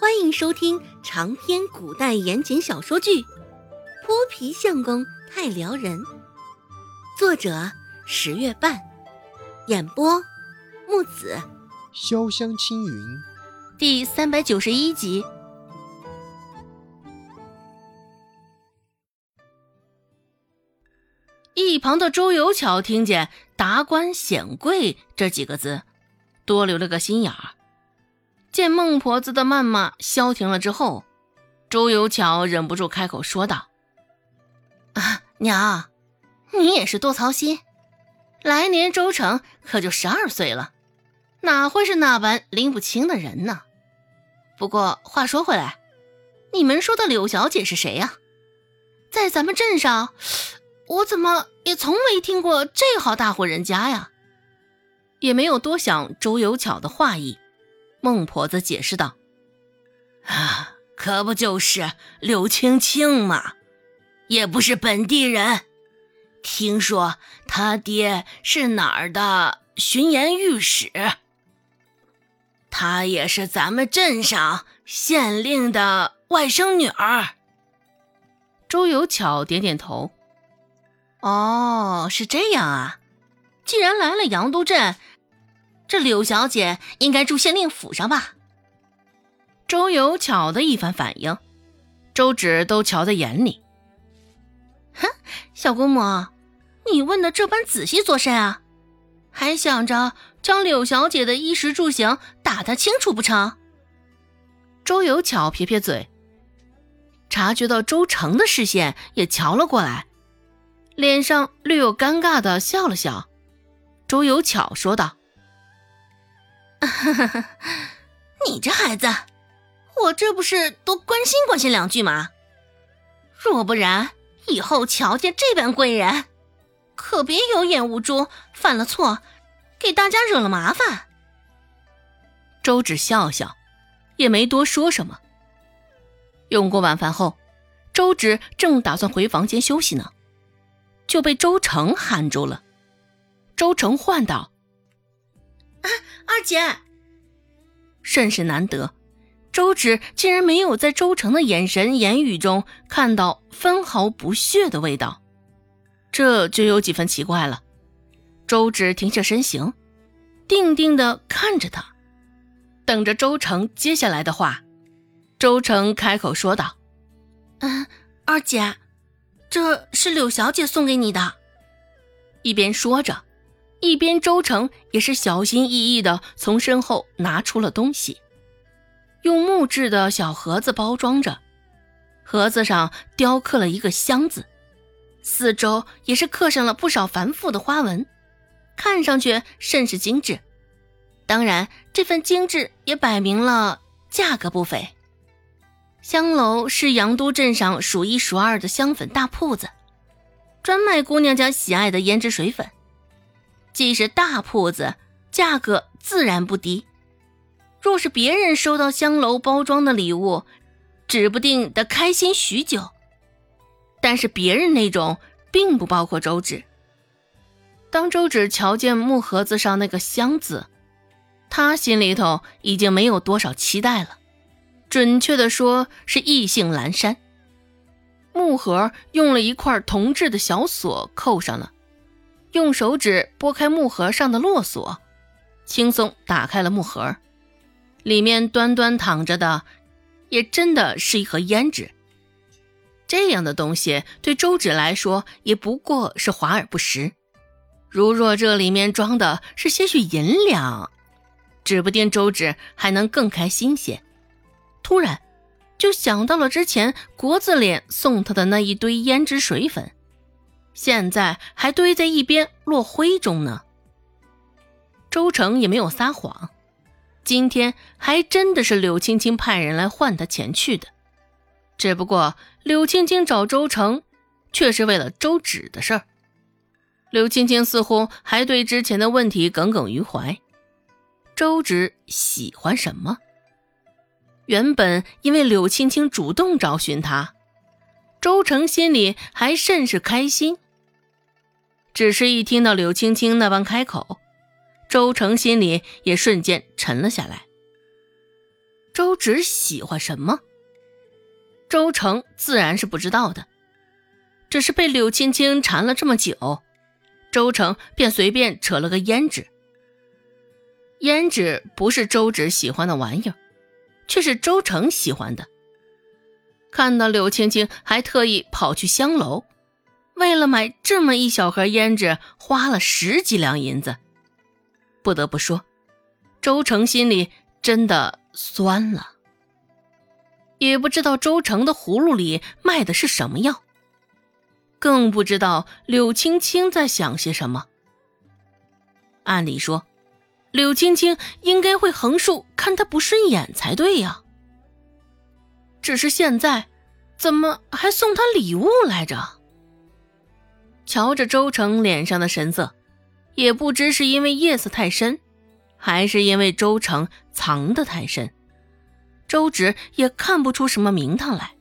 欢迎收听长篇古代言情小说剧《泼皮相公太撩人》，作者十月半，演播木子潇湘青云，第三百九十一集。一旁的周有巧听见“达官显贵”这几个字，多留了个心眼儿。见孟婆子的谩骂消停了之后，周有巧忍不住开口说道：“啊，娘，你也是多操心。来年周成可就十二岁了，哪会是那般拎不清的人呢？不过话说回来，你们说的柳小姐是谁呀？在咱们镇上，我怎么也从没听过这号大户人家呀？”也没有多想周有巧的话意。孟婆子解释道：“啊，可不就是柳青青吗？也不是本地人。听说他爹是哪儿的巡盐御史，她也是咱们镇上县令的外甥女儿。”周有巧点点头：“哦，是这样啊。既然来了阳都镇。”这柳小姐应该住县令府上吧？周有巧的一番反应，周芷都瞧在眼里。哼，小姑母，你问的这般仔细作甚啊？还想着将柳小姐的衣食住行打探清楚不成？周有巧撇撇嘴，察觉到周成的视线也瞧了过来，脸上略有尴尬的笑了笑。周有巧说道。哈哈哈，你这孩子，我这不是多关心关心两句吗？若不然，以后瞧见这般贵人，可别有眼无珠，犯了错，给大家惹了麻烦。周芷笑笑，也没多说什么。用过晚饭后，周芷正打算回房间休息呢，就被周成喊住了。周成唤道。啊，二姐，甚是难得，周芷竟然没有在周成的眼神言语中看到分毫不屑的味道，这就有几分奇怪了。周芷停下身形，定定的看着他，等着周成接下来的话。周成开口说道：“嗯，二姐，这是柳小姐送给你的。”一边说着。一边，周成也是小心翼翼的从身后拿出了东西，用木质的小盒子包装着，盒子上雕刻了一个箱子，四周也是刻上了不少繁复的花纹，看上去甚是精致。当然，这份精致也摆明了价格不菲。香楼是阳都镇上数一数二的香粉大铺子，专卖姑娘家喜爱的胭脂水粉。既是大铺子，价格自然不低。若是别人收到香楼包装的礼物，指不定得开心许久。但是别人那种，并不包括周芷。当周芷瞧见木盒子上那个香字，他心里头已经没有多少期待了。准确的说，是意兴阑珊。木盒用了一块铜制的小锁扣上了。用手指拨开木盒上的落锁，轻松打开了木盒，里面端端躺着的，也真的是一盒胭脂。这样的东西对周芷来说也不过是华而不实。如若这里面装的是些许银两，指不定周芷还能更开心些。突然，就想到了之前国字脸送他的那一堆胭脂水粉。现在还堆在一边落灰中呢。周成也没有撒谎，今天还真的是柳青青派人来换他钱去的。只不过柳青青找周成，却是为了周芷的事儿。柳青青似乎还对之前的问题耿耿于怀。周芷喜欢什么？原本因为柳青青主动找寻他，周成心里还甚是开心。只是一听到柳青青那般开口，周成心里也瞬间沉了下来。周芷喜欢什么？周成自然是不知道的，只是被柳青青缠了这么久，周成便随便扯了个胭脂。胭脂不是周芷喜欢的玩意儿，却是周成喜欢的。看到柳青青还特意跑去香楼，为了买这么一小盒胭脂，花了十几两银子。不得不说，周成心里真的酸了。也不知道周成的葫芦里卖的是什么药，更不知道柳青青在想些什么。按理说，柳青青应该会横竖看他不顺眼才对呀。只是现在，怎么还送他礼物来着？瞧着周成脸上的神色，也不知是因为夜色太深，还是因为周成藏得太深。周芷也看不出什么名堂来。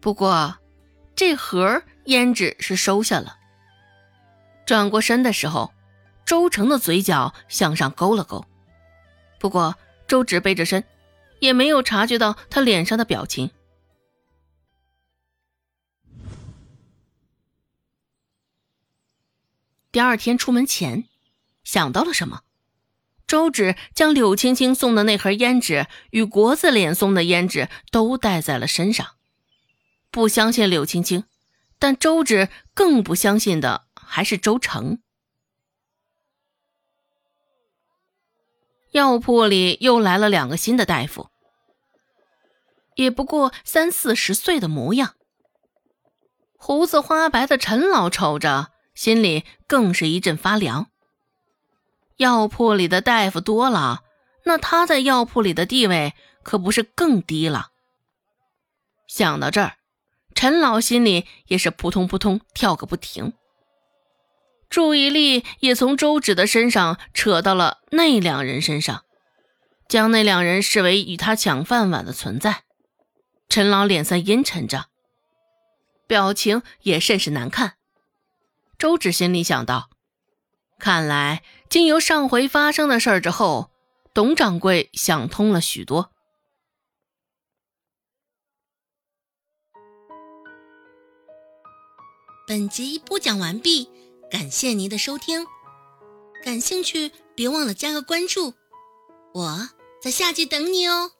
不过，这盒胭脂是收下了。转过身的时候，周成的嘴角向上勾了勾。不过，周芷背着身。也没有察觉到他脸上的表情。第二天出门前，想到了什么，周芷将柳青青送的那盒胭脂与国字脸送的胭脂都带在了身上。不相信柳青青，但周芷更不相信的还是周成。药铺里又来了两个新的大夫，也不过三四十岁的模样。胡子花白的陈老瞅着，心里更是一阵发凉。药铺里的大夫多了，那他在药铺里的地位可不是更低了。想到这儿，陈老心里也是扑通扑通跳个不停。注意力也从周芷的身上扯到了那两人身上，将那两人视为与他抢饭碗的存在。陈老脸色阴沉着，表情也甚是难看。周芷心里想到：看来经由上回发生的事儿之后，董掌柜想通了许多。本集播讲完毕。感谢您的收听，感兴趣别忘了加个关注，我在下集等你哦。